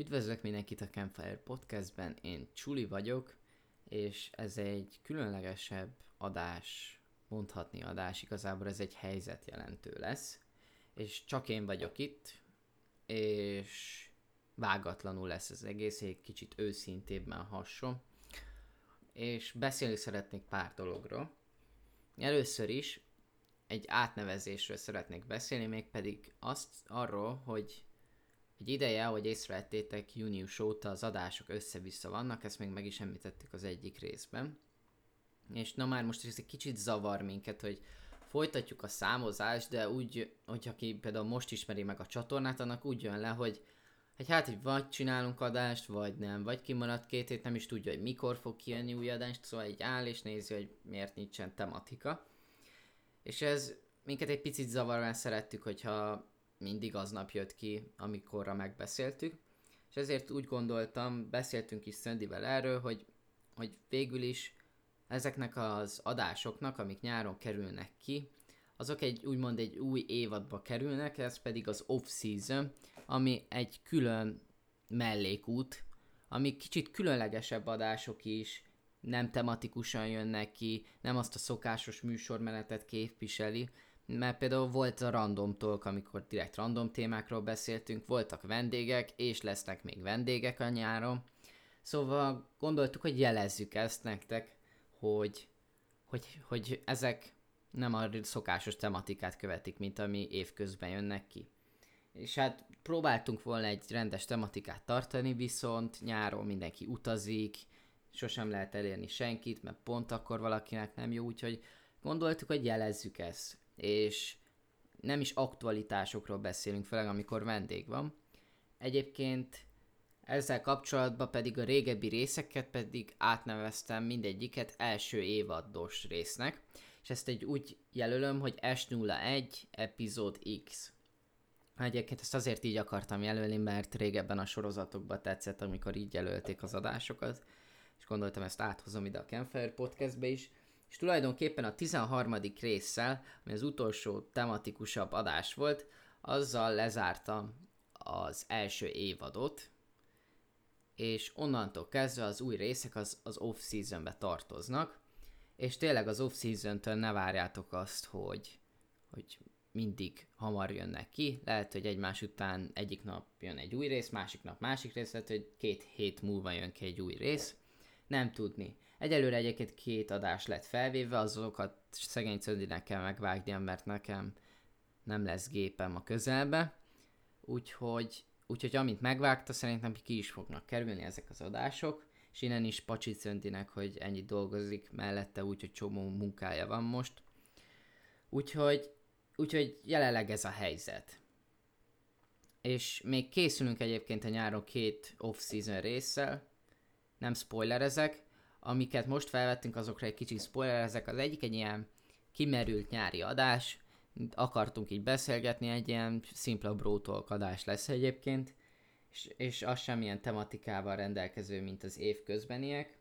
Üdvözlök mindenkit a Campfire Podcastben, én Csuli vagyok, és ez egy különlegesebb adás, mondhatni adás, igazából ez egy helyzetjelentő lesz, és csak én vagyok itt, és vágatlanul lesz az egész, egy kicsit őszintébben hason, és beszélni szeretnék pár dologról. Először is egy átnevezésről szeretnék beszélni, mégpedig azt arról, hogy egy ideje, ahogy észrevettétek, június óta az adások össze-vissza vannak, ezt még meg is említettük az egyik részben. És na már most ez egy kicsit zavar minket, hogy folytatjuk a számozást, de úgy, hogy aki például most ismeri meg a csatornát, annak úgy jön le, hogy hogy hát, hogy vagy csinálunk adást, vagy nem, vagy kimaradt két hét, nem is tudja, hogy mikor fog kijönni új adást, szóval így áll és nézi, hogy miért nincsen tematika. És ez minket egy picit zavarán szerettük, hogyha mindig aznap jött ki, amikorra megbeszéltük. És ezért úgy gondoltam, beszéltünk is Szöndivel erről, hogy, hogy végül is ezeknek az adásoknak, amik nyáron kerülnek ki, azok egy úgymond egy új évadba kerülnek, ez pedig az off-season, ami egy külön mellékút, ami kicsit különlegesebb adások is, nem tematikusan jönnek ki, nem azt a szokásos műsormenetet képviseli, mert például volt a random talk, amikor direkt random témákról beszéltünk, voltak vendégek, és lesznek még vendégek a nyáron. Szóval gondoltuk, hogy jelezzük ezt nektek, hogy, hogy, hogy ezek nem a szokásos tematikát követik, mint ami évközben jönnek ki. És hát próbáltunk volna egy rendes tematikát tartani, viszont nyáron mindenki utazik, sosem lehet elérni senkit, mert pont akkor valakinek nem jó, úgyhogy gondoltuk, hogy jelezzük ezt és nem is aktualitásokról beszélünk, főleg amikor vendég van. Egyébként ezzel kapcsolatban pedig a régebbi részeket pedig átneveztem mindegyiket első évados résznek, és ezt egy úgy jelölöm, hogy S01 epizód X. Egyébként ezt azért így akartam jelölni, mert régebben a sorozatokban tetszett, amikor így jelölték az adásokat, és gondoltam ezt áthozom ide a Campfire podcastbe is, és tulajdonképpen a 13. résszel, ami az utolsó tematikusabb adás volt, azzal lezártam az első évadot, és onnantól kezdve az új részek az, az off-seasonbe tartoznak, és tényleg az off-season-től ne várjátok azt, hogy, hogy mindig hamar jönnek ki, lehet, hogy egymás után egyik nap jön egy új rész, másik nap másik rész, lehet, hogy két hét múlva jön ki egy új rész, nem tudni. Egyelőre egyébként két adás lett felvéve, azokat szegény Cöndinek kell megvágni, mert nekem nem lesz gépem a közelbe. Úgyhogy, úgyhogy amint megvágta, szerintem ki is fognak kerülni ezek az adások, és innen is Pacsi Cöndinek, hogy ennyit dolgozik mellette, úgyhogy csomó munkája van most. Úgyhogy, úgyhogy jelenleg ez a helyzet. És még készülünk egyébként a nyáron két off-season résszel, nem spoilerezek, amiket most felvettünk, azokra egy kicsit spoilerezek. Az egyik egy ilyen kimerült nyári adás, akartunk így beszélgetni, egy ilyen szimpla brótolk adás lesz egyébként, és, és az semmilyen tematikával rendelkező, mint az év közbeniek.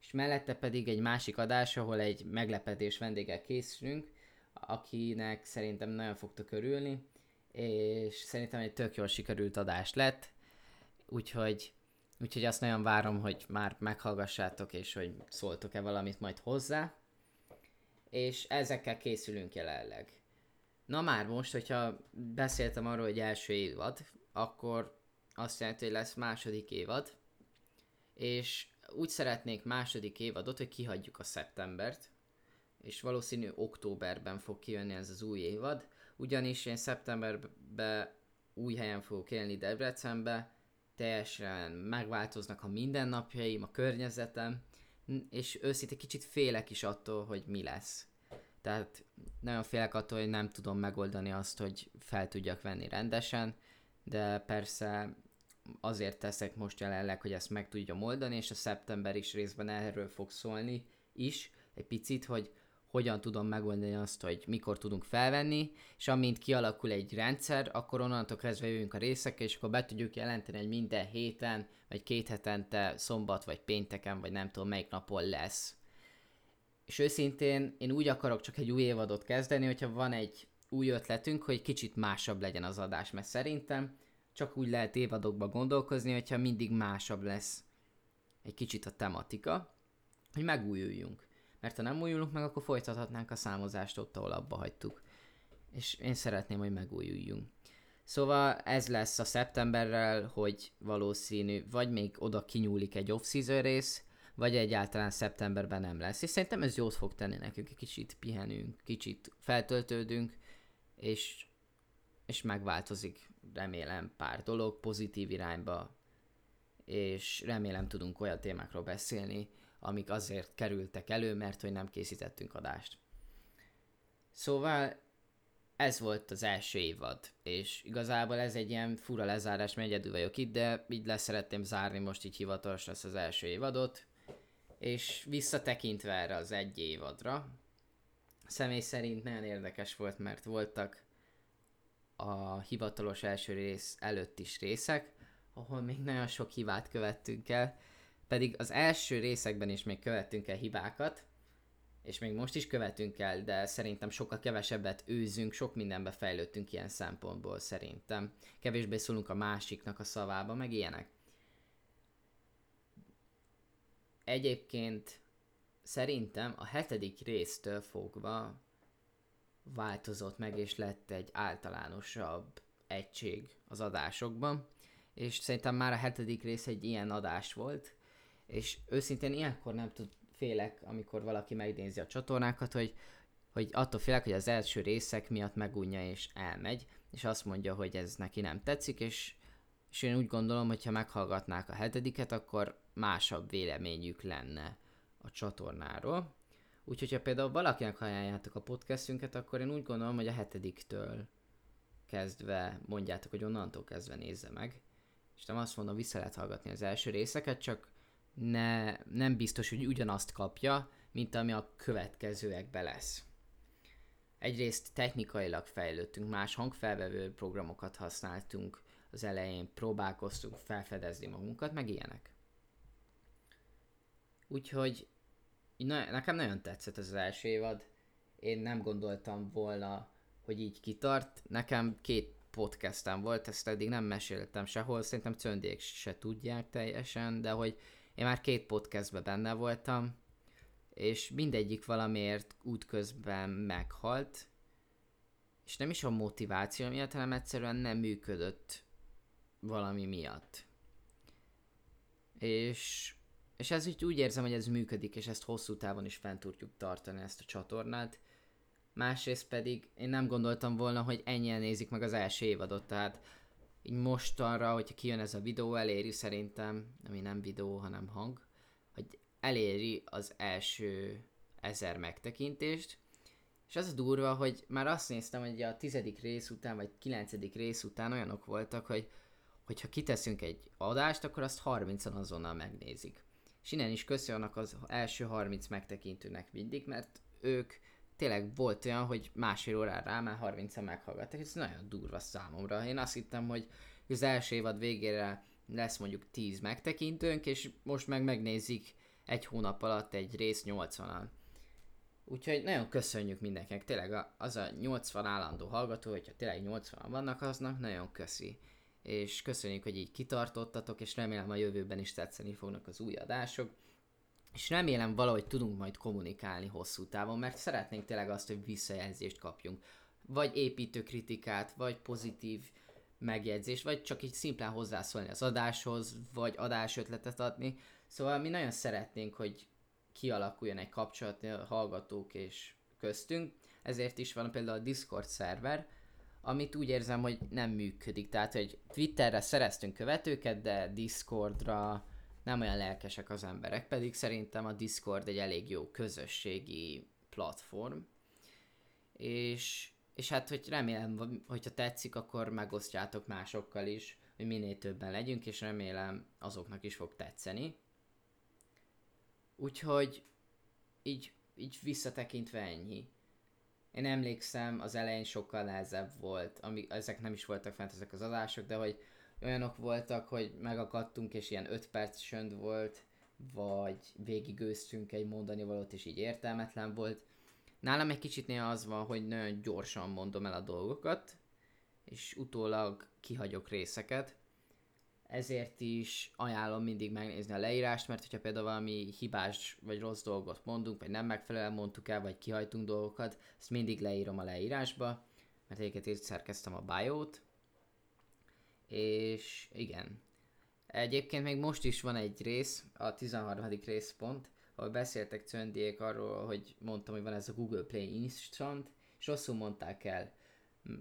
És mellette pedig egy másik adás, ahol egy meglepetés vendéggel készülünk, akinek szerintem nagyon fogtok örülni, és szerintem egy tök jól sikerült adás lett, úgyhogy Úgyhogy azt nagyon várom, hogy már meghallgassátok, és hogy szóltok-e valamit majd hozzá. És ezekkel készülünk jelenleg. Na már most, hogyha beszéltem arról, hogy első évad, akkor azt jelenti, hogy lesz második évad, és úgy szeretnék második évadot, hogy kihagyjuk a szeptembert, és valószínű októberben fog kijönni ez az új évad, ugyanis én szeptemberben új helyen fogok élni Debrecenbe, teljesen megváltoznak a mindennapjaim, a környezetem, és őszintén kicsit félek is attól, hogy mi lesz. Tehát nagyon félek attól, hogy nem tudom megoldani azt, hogy fel tudjak venni rendesen, de persze azért teszek most jelenleg, hogy ezt meg tudjam oldani, és a szeptember is részben erről fog szólni is, egy picit, hogy hogyan tudom megoldani azt, hogy mikor tudunk felvenni, és amint kialakul egy rendszer, akkor onnantól kezdve jövünk a részekkel, és akkor be tudjuk jelenteni, hogy minden héten, vagy két hetente, szombat, vagy pénteken, vagy nem tudom melyik napon lesz. És őszintén én úgy akarok csak egy új évadot kezdeni, hogyha van egy új ötletünk, hogy kicsit másabb legyen az adás, mert szerintem csak úgy lehet évadokba gondolkozni, hogyha mindig másabb lesz egy kicsit a tematika, hogy megújuljunk. Mert ha nem újulunk meg, akkor folytathatnánk a számozást ott, ahol abba hagytuk. És én szeretném, hogy megújuljunk. Szóval ez lesz a szeptemberrel, hogy valószínű, vagy még oda kinyúlik egy off-season rész, vagy egyáltalán szeptemberben nem lesz. És szerintem ez jót fog tenni nekünk, egy kicsit pihenünk, kicsit feltöltődünk, és, és megváltozik remélem pár dolog pozitív irányba, és remélem tudunk olyan témákról beszélni, amik azért kerültek elő, mert hogy nem készítettünk adást. Szóval ez volt az első évad, és igazából ez egy ilyen fura lezárás, mert egyedül vagyok itt, de így lesz szeretném zárni most így hivatalos lesz az első évadot, és visszatekintve erre az egy évadra, személy szerint nagyon érdekes volt, mert voltak a hivatalos első rész előtt is részek, ahol még nagyon sok hibát követtünk el, pedig az első részekben is még követtünk el hibákat, és még most is követünk el, de szerintem sokkal kevesebbet őzünk, sok mindenbe fejlődtünk ilyen szempontból szerintem. Kevésbé szólunk a másiknak a szavába, meg ilyenek. Egyébként szerintem a hetedik résztől fogva változott meg, és lett egy általánosabb egység az adásokban, és szerintem már a hetedik rész egy ilyen adás volt, és őszintén ilyenkor nem tud félek, amikor valaki megnézi a csatornákat, hogy, hogy attól félek, hogy az első részek miatt megunja és elmegy, és azt mondja, hogy ez neki nem tetszik, és, és én úgy gondolom, hogy ha meghallgatnák a hetediket, akkor másabb véleményük lenne a csatornáról. Úgyhogy ha például valakinek ajánljátok a podcastünket, akkor én úgy gondolom, hogy a hetediktől kezdve mondjátok, hogy onnantól kezdve nézze meg. És nem azt mondom, vissza lehet hallgatni az első részeket, csak ne, nem biztos, hogy ugyanazt kapja, mint ami a következőekbe lesz. Egyrészt technikailag fejlődtünk, más hangfelvevő programokat használtunk, az elején próbálkoztunk felfedezni magunkat, meg ilyenek. Úgyhogy nekem nagyon tetszett az első évad. Én nem gondoltam volna, hogy így kitart. Nekem két podcastem volt, ezt eddig nem meséltem sehol, szerintem cöndék se tudják teljesen, de hogy én már két podcastben benne voltam, és mindegyik valamiért útközben meghalt, és nem is a motiváció miatt, hanem egyszerűen nem működött valami miatt. És és ez úgy, úgy érzem, hogy ez működik, és ezt hosszú távon is fent tudjuk tartani ezt a csatornát. Másrészt pedig én nem gondoltam volna, hogy ennyien nézik meg az első évadot, tehát így mostanra, hogyha kijön ez a videó, eléri szerintem, ami nem videó, hanem hang, hogy eléri az első ezer megtekintést, és az a durva, hogy már azt néztem, hogy a tizedik rész után, vagy kilencedik rész után olyanok voltak, hogy hogyha kiteszünk egy adást, akkor azt 30-an azonnal megnézik. És innen is köszönök az első 30 megtekintőnek mindig, mert ők tényleg volt olyan, hogy másfél órára rá már 30 en meghallgattak, ez nagyon durva számomra. Én azt hittem, hogy az első évad végére lesz mondjuk 10 megtekintőnk, és most meg megnézik egy hónap alatt egy rész 80-an. Úgyhogy nagyon köszönjük mindenkinek, tényleg az a 80 állandó hallgató, hogyha tényleg 80 vannak, aznak nagyon köszi és köszönjük, hogy így kitartottatok, és remélem a jövőben is tetszeni fognak az új adások, és remélem valahogy tudunk majd kommunikálni hosszú távon, mert szeretnénk tényleg azt, hogy visszajelzést kapjunk. Vagy építő kritikát, vagy pozitív megjegyzést, vagy csak így szimplán hozzászólni az adáshoz, vagy adásötletet adni. Szóval mi nagyon szeretnénk, hogy kialakuljon egy kapcsolat a hallgatók és köztünk, ezért is van például a Discord szerver, amit úgy érzem, hogy nem működik. Tehát, hogy Twitterre szereztünk követőket, de Discordra nem olyan lelkesek az emberek, pedig szerintem a Discord egy elég jó közösségi platform. És, és hát, hogy remélem, hogyha tetszik, akkor megosztjátok másokkal is, hogy minél többen legyünk, és remélem azoknak is fog tetszeni. Úgyhogy így, így visszatekintve ennyi. Én emlékszem, az elején sokkal nehezebb volt, ami, ezek nem is voltak fent ezek az adások, de hogy olyanok voltak, hogy megakadtunk, és ilyen 5 perc sönd volt, vagy végigőztünk egy mondani valót, és így értelmetlen volt. Nálam egy kicsit néha az van, hogy nagyon gyorsan mondom el a dolgokat, és utólag kihagyok részeket. Ezért is ajánlom mindig megnézni a leírást, mert hogyha például valami hibás vagy rossz dolgot mondunk, vagy nem megfelelően mondtuk el, vagy kihajtunk dolgokat, ezt mindig leírom a leírásba, mert egyébként itt szerkeztem a bio-t, és igen. Egyébként még most is van egy rész, a 13. részpont, ahol beszéltek Cöndiék arról, hogy mondtam, hogy van ez a Google Play Instant, és rosszul mondták el.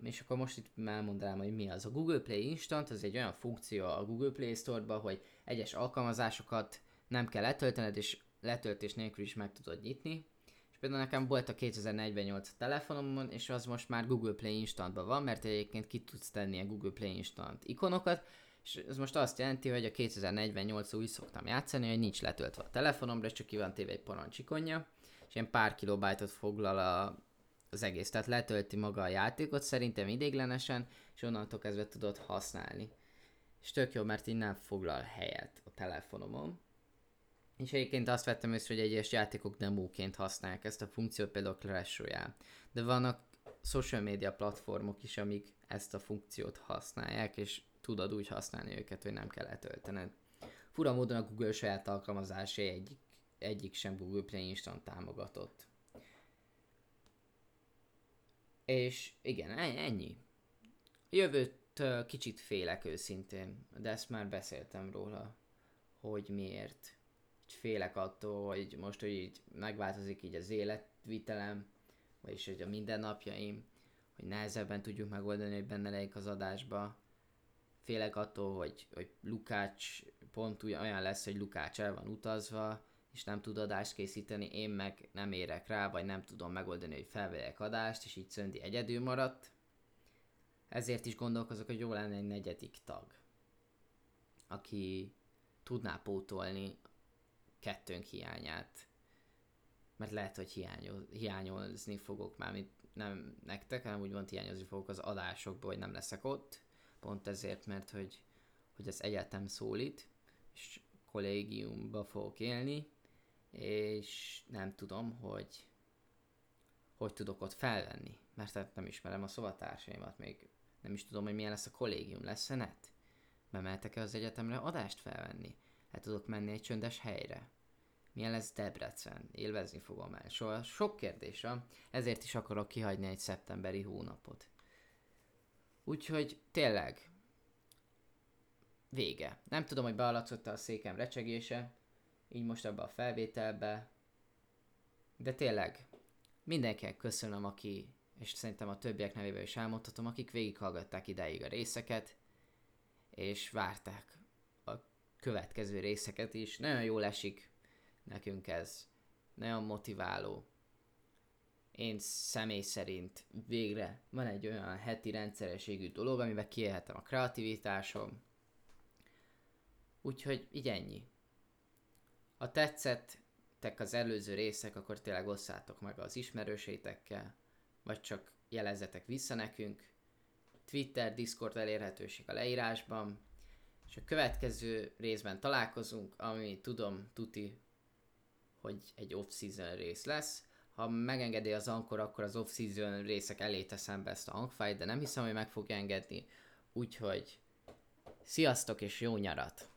És akkor most itt elmondanám, hogy mi az. A Google Play Instant, az egy olyan funkció a Google Play Store-ban, hogy egyes alkalmazásokat nem kell letöltened, és letöltés nélkül is meg tudod nyitni. Például nekem volt a 2048 a telefonomon, és az most már Google Play Instantban van, mert egyébként ki tudsz tenni a Google Play Instant ikonokat, és ez most azt jelenti, hogy a 2048 úgy szoktam játszani, hogy nincs letöltve a telefonomra, csak ki van téve egy parancsikonja, és ilyen pár kilobájtot foglal a, az egész. Tehát letölti maga a játékot szerintem idéglenesen, és onnantól kezdve tudod használni. És tök jó, mert így nem foglal helyet a telefonomon. És egyébként azt vettem észre, hogy egyes játékok demóként használják ezt a funkciót, például Clash Royale. De vannak social media platformok is, amik ezt a funkciót használják, és tudod úgy használni őket, hogy nem kell letöltened. Fura módon a Google saját alkalmazásai egyik, egyik sem Google Play Instant támogatott. És igen, ennyi. Jövőt kicsit félek őszintén, de ezt már beszéltem róla, hogy miért. Félek attól, hogy most, hogy így megváltozik így az életvitelem, vagyis hogy a mindennapjaim, hogy nehezebben tudjuk megoldani, hogy benne legyek az adásba, félek attól, hogy, hogy Lukács pont olyan lesz, hogy Lukács el van utazva, és nem tud adást készíteni, én meg nem érek rá, vagy nem tudom megoldani, hogy felvegyek adást, és így Szöndi egyedül maradt. Ezért is gondolkozok, hogy jó lenne egy negyedik tag, aki tudná pótolni kettőnk hiányát. Mert lehet, hogy hiányoz, hiányozni fogok már, mint nem nektek, hanem úgy van, hiányozni fogok az adásokból, hogy nem leszek ott pont ezért, mert hogy, hogy az egyetem szólít, és kollégiumba fogok élni, és nem tudom, hogy hogy tudok ott felvenni, mert hát nem ismerem a szobatársaimat, még nem is tudom, hogy milyen lesz a kollégium, lesz-e net? Bemeltek-e az egyetemre adást felvenni? Hát tudok menni egy csöndes helyre? Milyen lesz Debrecen? Élvezni fogom el. Soha sok kérdés van, ezért is akarok kihagyni egy szeptemberi hónapot. Úgyhogy tényleg vége. Nem tudom, hogy bealatszott a székem recsegése, így most abba a felvételbe, de tényleg mindenkinek köszönöm, aki, és szerintem a többiek nevében is elmondhatom, akik végighallgatták idáig a részeket, és várták következő részeket is. Nagyon jól esik nekünk ez. Nagyon motiváló én személy szerint végre van egy olyan heti rendszerességű dolog, amivel kiélhetem a kreativitásom. Úgyhogy így ennyi. Ha tetszettek az előző részek, akkor tényleg osszátok meg az ismerősétekkel, vagy csak jelezzetek vissza nekünk. Twitter, Discord elérhetőség a leírásban, és a következő részben találkozunk, ami tudom, tuti, hogy egy off-season rész lesz ha megengedi az Ankor, akkor az off-season részek elé teszem be ezt a hangfájt, de nem hiszem, hogy meg fogja engedni. Úgyhogy sziasztok és jó nyarat!